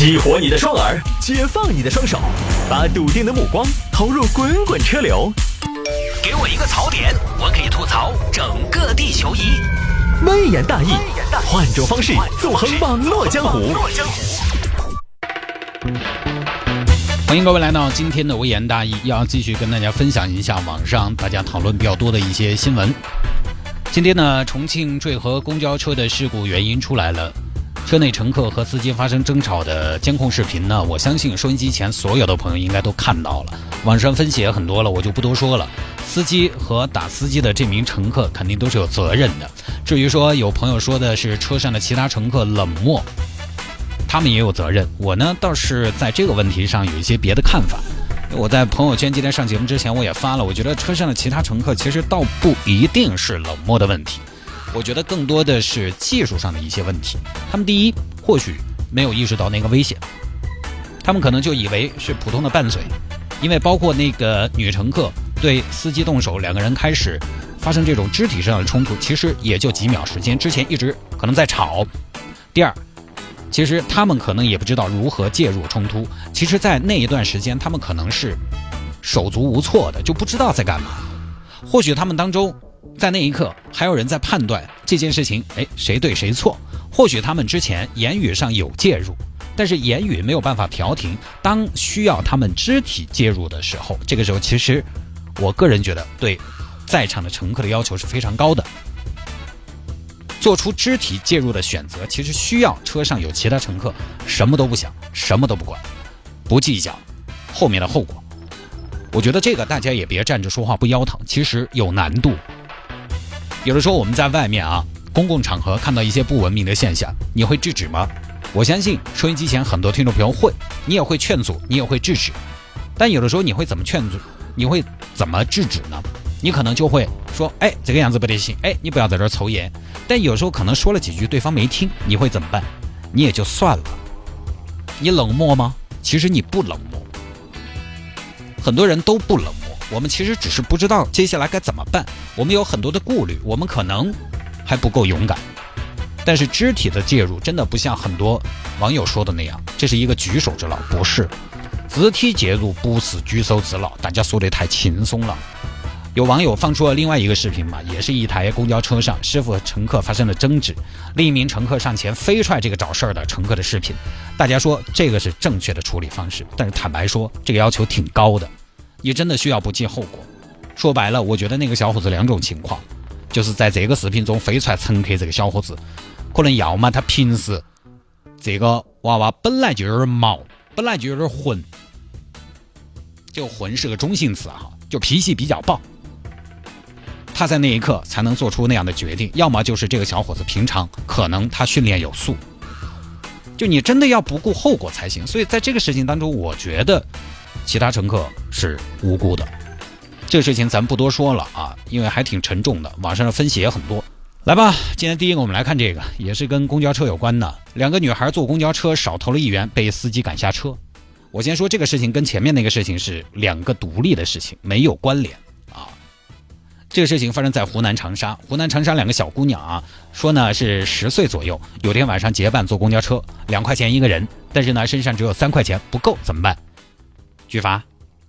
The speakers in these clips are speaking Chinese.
激活你的双耳，解放你的双手，把笃定的目光投入滚滚车流。给我一个槽点，我可以吐槽整个地球仪。微言大义，换种方式纵横网络江湖。欢迎各位来到今天的微言大义，要继续跟大家分享一下网上大家讨论比较多的一些新闻。今天呢，重庆坠河公交车的事故原因出来了。车内乘客和司机发生争吵的监控视频呢，我相信收音机前所有的朋友应该都看到了，网上分析也很多了，我就不多说了。司机和打司机的这名乘客肯定都是有责任的。至于说有朋友说的是车上的其他乘客冷漠，他们也有责任。我呢倒是在这个问题上有一些别的看法。我在朋友圈今天上节目之前我也发了，我觉得车上的其他乘客其实倒不一定是冷漠的问题。我觉得更多的是技术上的一些问题。他们第一，或许没有意识到那个危险，他们可能就以为是普通的拌嘴，因为包括那个女乘客对司机动手，两个人开始发生这种肢体上的冲突，其实也就几秒时间，之前一直可能在吵。第二，其实他们可能也不知道如何介入冲突，其实，在那一段时间，他们可能是手足无措的，就不知道在干嘛。或许他们当中。在那一刻，还有人在判断这件事情，哎，谁对谁错？或许他们之前言语上有介入，但是言语没有办法调停。当需要他们肢体介入的时候，这个时候其实，我个人觉得对在场的乘客的要求是非常高的。做出肢体介入的选择，其实需要车上有其他乘客什么都不想，什么都不管，不计较后面的后果。我觉得这个大家也别站着说话不腰疼，其实有难度。有的时候我们在外面啊，公共场合看到一些不文明的现象，你会制止吗？我相信收音机前很多听众朋友会，你也会劝阻，你也会制止。但有的时候你会怎么劝阻？你会怎么制止呢？你可能就会说：“哎，这个样子不得行，哎，你不要在这儿抽烟。”但有时候可能说了几句，对方没听，你会怎么办？你也就算了。你冷漠吗？其实你不冷漠，很多人都不冷。我们其实只是不知道接下来该怎么办，我们有很多的顾虑，我们可能还不够勇敢。但是肢体的介入真的不像很多网友说的那样，这是一个举手之劳，不是。肢体介入不是举手之劳，大家说的太轻松了。有网友放出了另外一个视频嘛，也是一台公交车上，师傅和乘客发生了争执，另一名乘客上前飞踹这个找事儿的乘客的视频。大家说这个是正确的处理方式，但是坦白说，这个要求挺高的。你真的需要不计后果。说白了，我觉得那个小伙子两种情况，就是在这个视频中飞出来乘客这个小伙子，可能要么他平时这个娃娃本来就有点毛，本来就有点混，就混是个中性词哈，就脾气比较暴，他在那一刻才能做出那样的决定；要么就是这个小伙子平常可能他训练有素，就你真的要不顾后果才行。所以在这个事情当中，我觉得。其他乘客是无辜的，这个事情咱不多说了啊，因为还挺沉重的，网上的分析也很多。来吧，今天第一个我们来看这个，也是跟公交车有关的。两个女孩坐公交车少投了一元，被司机赶下车。我先说这个事情跟前面那个事情是两个独立的事情，没有关联啊。这个事情发生在湖南长沙，湖南长沙两个小姑娘啊，说呢是十岁左右，有天晚上结伴坐公交车，两块钱一个人，但是呢身上只有三块钱，不够怎么办？菊发，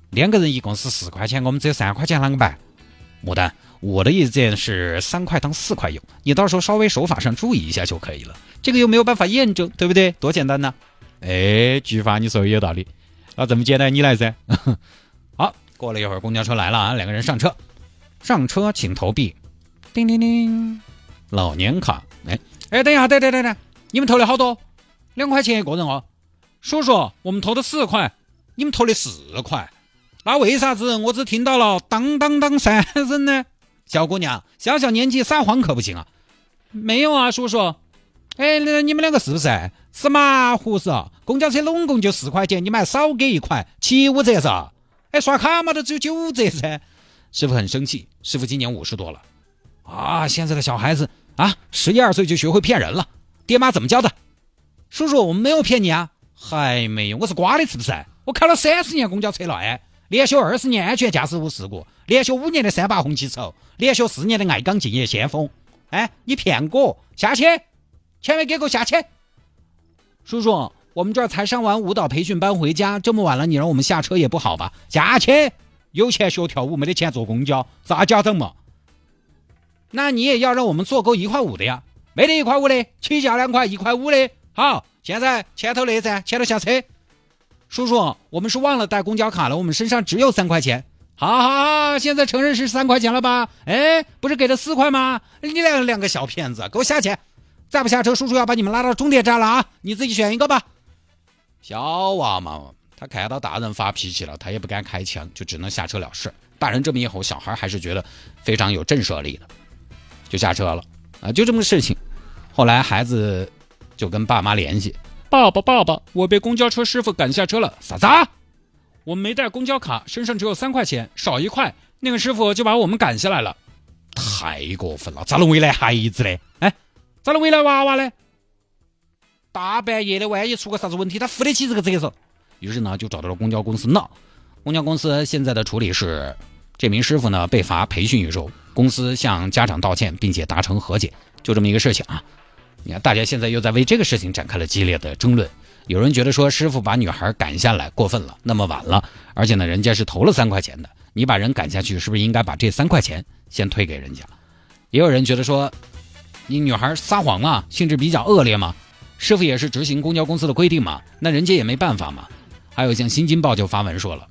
两个人一共是四块钱，我们只有三块钱，啷个办？牡丹，我的意见是三块当四块用，你到时候稍微手法上注意一下就可以了。这个又没有办法验证，对不对？多简单呢！哎，菊发，你说的有道理。那这么简单，你来噻。好，过了一会儿，公交车来了啊，两个人上车，上车请投币。叮叮叮，老年卡。哎哎，等一下，等等等等，你们投了好多？两块钱一个人哦。叔叔，我们投的四块。你们投的四块，那为啥子我只听到了当当当三声呢？小姑娘，小小年纪撒谎可不行啊！没有啊，叔叔。哎，那你们两个是不是是马虎是？公交车拢共就四块钱，你们还少给一块，七五折是？哎，刷卡嘛都只有九折噻。师傅很生气，师傅今年五十多了啊，现在的小孩子啊，十一二岁就学会骗人了。爹妈怎么教的？叔叔，我们没有骗你啊，还没有，我是瓜的，是不是？我开了三十年公交车了，哎，连续二十年安全驾驶无事故，连续五年的三八红旗手，连续四年的爱岗敬业先锋。哎，你骗我？下去，前面给我下去。叔叔，我们这儿才上完舞蹈培训班回家，这么晚了，你让我们下车也不好吧？下去，有钱学跳舞，没得钱坐公交，咋家整嘛？那你也要让我们坐够一块五的呀？没得一块五的，起价两块，一块五的。好，现在前头那站，前头下车。叔叔，我们是忘了带公交卡了，我们身上只有三块钱。好好好，现在承认是三块钱了吧？哎，不是给了四块吗？你两两个小骗子，给我下去！再不下车，叔叔要把你们拉到终点站了啊！你自己选一个吧。小娃嘛，他看到大人发脾气了，他也不敢开枪，就只能下车了事。大人这么一吼，小孩还是觉得非常有震慑力的，就下车了啊！就这么个事情。后来孩子就跟爸妈联系：“爸爸，爸爸，我被公交车师傅赶下车了。”啥子？我没带公交卡，身上只有三块钱，少一块，那个师傅就把我们赶下来了。太过分了，咋能为难孩子呢？哎，咋能为难娃娃呢？大半夜的，万一出个啥子问题，他负得起这个责任。于是呢，就找到了公交公司闹。公交公司现在的处理是，这名师傅呢被罚培训一周，公司向家长道歉，并且达成和解，就这么一个事情啊。你看，大家现在又在为这个事情展开了激烈的争论。有人觉得说，师傅把女孩赶下来过分了，那么晚了，而且呢，人家是投了三块钱的，你把人赶下去，是不是应该把这三块钱先退给人家？也有人觉得说，你女孩撒谎嘛，性质比较恶劣嘛。师傅也是执行公交公司的规定嘛，那人家也没办法嘛。还有像《新京报》就发文说了，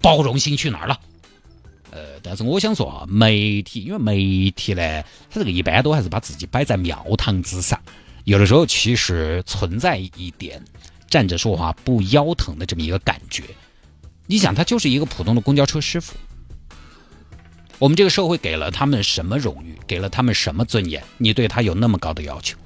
包容心去哪儿了？呃，但是我想说啊，媒体因为媒体呢，他这个一般都还是把自己摆在庙堂之上，有的时候其实存在一点站着说话不腰疼的这么一个感觉。你想，他就是一个普通的公交车师傅，我们这个社会给了他们什么荣誉，给了他们什么尊严？你对他有那么高的要求？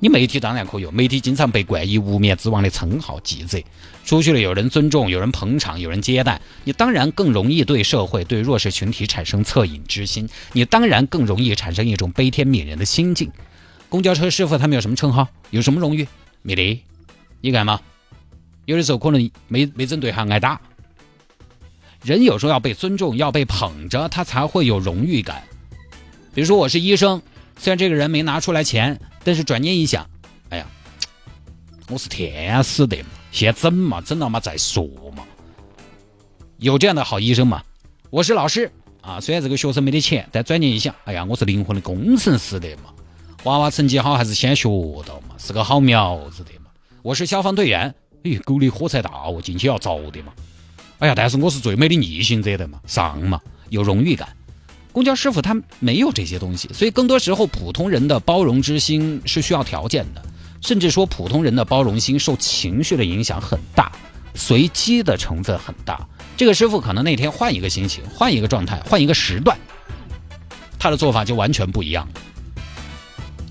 你媒体当然可以，媒体经常被冠以无冕之王的称号，记者出去了有人尊重，有人捧场，有人接待，你当然更容易对社会、对弱势群体产生恻隐之心，你当然更容易产生一种悲天悯人的心境。公交车师傅他们有什么称号？有什么荣誉？没得，你看吗，有的时候可能没没整对还挨打。人有时候要被尊重，要被捧着，他才会有荣誉感。比如说我是医生，虽然这个人没拿出来钱。但是转念一想，哎呀，我是天使的嘛，先整嘛，整了嘛再说嘛。有这样的好医生嘛？我是老师啊，虽然这个学生没得钱，但转念一想，哎呀，我是灵魂的工程师的嘛。娃娃成绩好还是先学到嘛，是个好苗子的嘛。我是消防队员，哎，狗的火才大哦，进去要着的嘛。哎呀，但是我是最美的逆行者的嘛，上嘛，有荣誉感。公交师傅他没有这些东西，所以更多时候普通人的包容之心是需要条件的，甚至说普通人的包容心受情绪的影响很大，随机的成分很大。这个师傅可能那天换一个心情，换一个状态，换一个时段，他的做法就完全不一样了。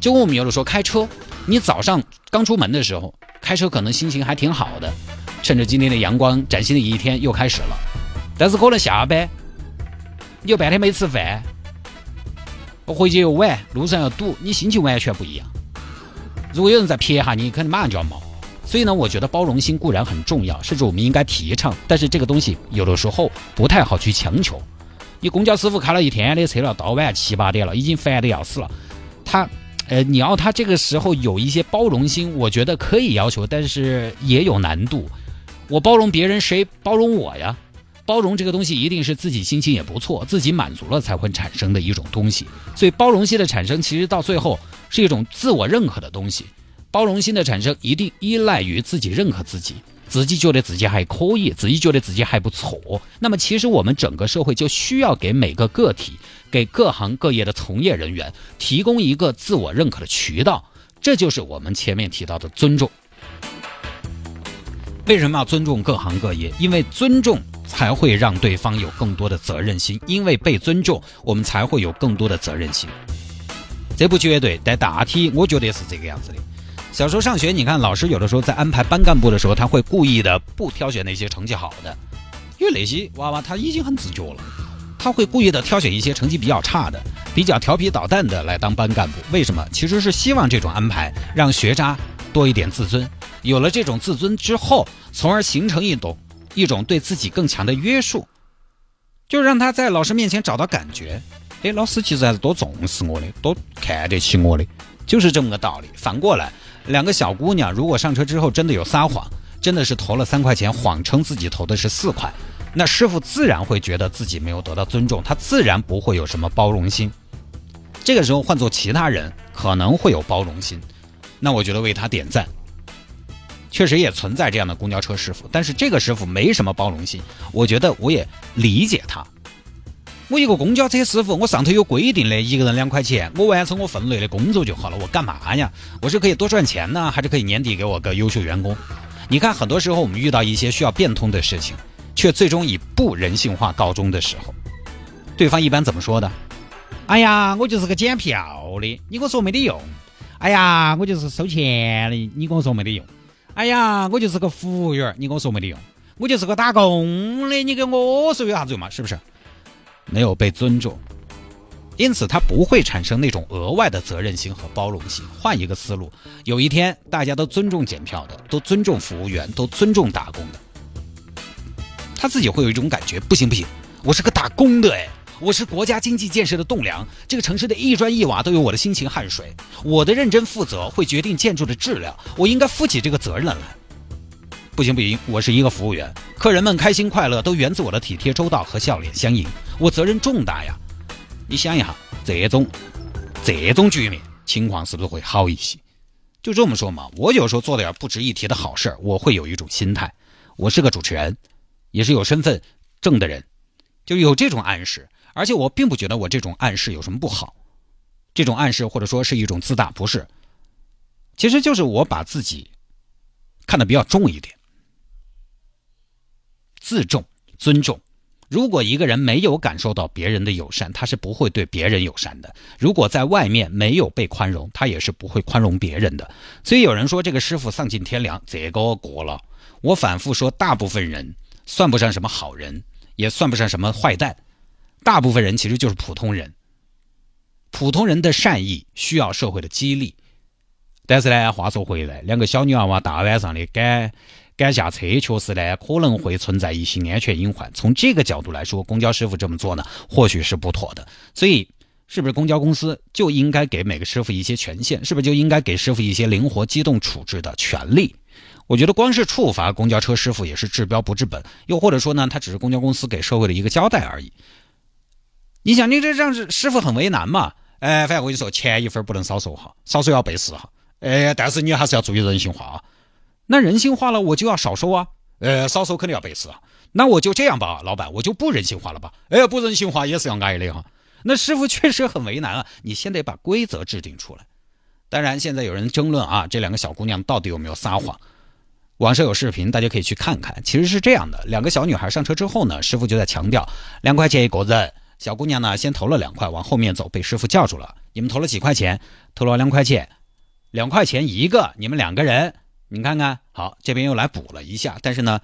就跟我们有的说开车，你早上刚出门的时候开车可能心情还挺好的，趁着今天的阳光，崭新的一天又开始了，但是可能下班。你又半天没吃饭，我回去又晚，路上又堵，你心情完全不一样。如果有人再撇下你，可能马上就要冒。所以呢，我觉得包容心固然很重要，甚至我们应该提倡。但是这个东西有的时候不太好去强求。你公交师傅开了一天的车了，到晚七八点了，已经烦得要死了。他，呃，你要他这个时候有一些包容心，我觉得可以要求，但是也有难度。我包容别人，谁包容我呀？包容这个东西一定是自己心情也不错，自己满足了才会产生的一种东西。所以包容心的产生，其实到最后是一种自我认可的东西。包容心的产生一定依赖于自己认可自己，自己觉得自己还可以，自己觉得自己还不错。那么其实我们整个社会就需要给每个个体，给各行各业的从业人员提供一个自我认可的渠道。这就是我们前面提到的尊重。为什么要尊重各行各业？因为尊重。才会让对方有更多的责任心，因为被尊重，我们才会有更多的责任心。这不绝对，但大体我觉得是这个样子的。小时候上学，你看老师有的时候在安排班干部的时候，他会故意的不挑选那些成绩好的，因为那些娃娃他已经很自觉了，他会故意的挑选一些成绩比较差的、比较调皮捣蛋的来当班干部。为什么？其实是希望这种安排让学渣多一点自尊，有了这种自尊之后，从而形成一种。一种对自己更强的约束，就让他在老师面前找到感觉。哎，老师其实还是多重视我的，多看得起我的，就是这么个道理。反过来，两个小姑娘如果上车之后真的有撒谎，真的是投了三块钱，谎称自己投的是四块，那师傅自然会觉得自己没有得到尊重，他自然不会有什么包容心。这个时候换做其他人可能会有包容心，那我觉得为他点赞。确实也存在这样的公交车师傅，但是这个师傅没什么包容心，我觉得我也理解他。我一个公交车师傅，我上头有规定的一个人两块钱，我完成我分内的工作就好了。我干嘛呀？我是可以多赚钱呢，还是可以年底给我个优秀员工？你看，很多时候我们遇到一些需要变通的事情，却最终以不人性化告终的时候，对方一般怎么说的？哎呀，我就是个检票的，你跟我说没得用。哎呀，我就是收钱的，你跟我说没得用。哎呀，我就是个服务员，你跟我说没得用。我就是个打工的，你跟我说有啥子用嘛？是不是？没有被尊重，因此他不会产生那种额外的责任心和包容心。换一个思路，有一天大家都尊重检票的，都尊重服务员，都尊重打工的，他自己会有一种感觉：不行不行，我是个打工的哎，我是国家经济建设的栋梁，这个城市的一砖一瓦都有我的辛勤汗水，我的认真负责会决定建筑的质量，我应该负起这个责任来。不行不行，我是一个服务员，客人们开心快乐都源自我的体贴周到和笑脸相迎，我责任重大呀！你想一下，这种这种局面情况是不是会好一些？就这么说嘛，我有时候做点不值一提的好事我会有一种心态，我是个主持人，也是有身份证的人，就有这种暗示，而且我并不觉得我这种暗示有什么不好，这种暗示或者说是一种自大，不是，其实就是我把自己看得比较重一点。自重、尊重。如果一个人没有感受到别人的友善，他是不会对别人友善的。如果在外面没有被宽容，他也是不会宽容别人的。所以有人说这个师傅丧尽天良，这个过了。我反复说，大部分人算不上什么好人，也算不上什么坏蛋。大部分人其实就是普通人。普通人的善意需要社会的激励。但是呢，话说回来，两个小女娃娃大晚上的赶。赶下车确实呢，可能会存在一些安全隐患。从这个角度来说，公交师傅这么做呢，或许是不妥的。所以，是不是公交公司就应该给每个师傅一些权限？是不是就应该给师傅一些灵活机动处置的权利？我觉得光是处罚公交车师傅也是治标不治本。又或者说呢，他只是公交公司给社会的一个交代而已。你想，你这让师傅很为难嘛？哎，反正我跟你说，钱一分不能少收哈，少收要背时哈。哎，但是你还是要注意人性化啊。那人性化了，我就要少收啊，呃，少收肯定要背时啊。那我就这样吧，老板，我就不人性化了吧？哎，不人性化也是要挨的哈。那师傅确实很为难啊，你先得把规则制定出来。当然，现在有人争论啊，这两个小姑娘到底有没有撒谎？网上有视频，大家可以去看看。其实是这样的，两个小女孩上车之后呢，师傅就在强调两块钱一个人。小姑娘呢，先投了两块，往后面走，被师傅叫住了。你们投了几块钱？投了两块钱，两块钱一个，你们两个人。你看看，好，这边又来补了一下，但是呢，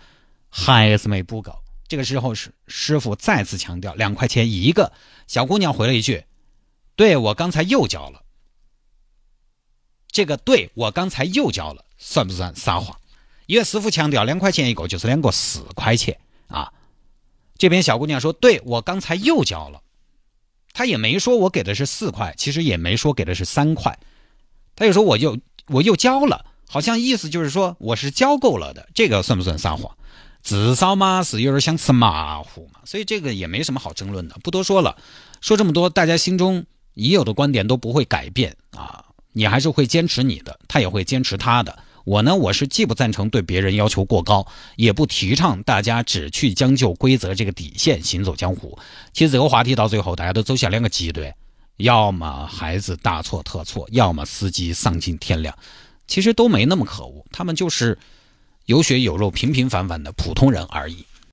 还是没补够。这个时候是师傅再次强调两块钱一个。小姑娘回了一句：“对我刚才又交了。”这个对我刚才又交了，算不算撒谎？因为师傅强调两块钱一个就是两个四块钱啊。这边小姑娘说：“对我刚才又交了。”他也没说我给的是四块，其实也没说给的是三块，他又说我又我又交了。好像意思就是说我是交够了的，这个算不算撒谎？至少嘛是有点想吃马虎嘛，所以这个也没什么好争论的。不多说了，说这么多，大家心中已有的观点都不会改变啊，你还是会坚持你的，他也会坚持他的。我呢，我是既不赞成对别人要求过高，也不提倡大家只去将就规则这个底线行走江湖。其实这个话题到最后，大家都走向两个极端：要么孩子大错特错，要么司机丧尽天良。其实都没那么可恶，他们就是有血有肉、平平凡凡的普通人而已。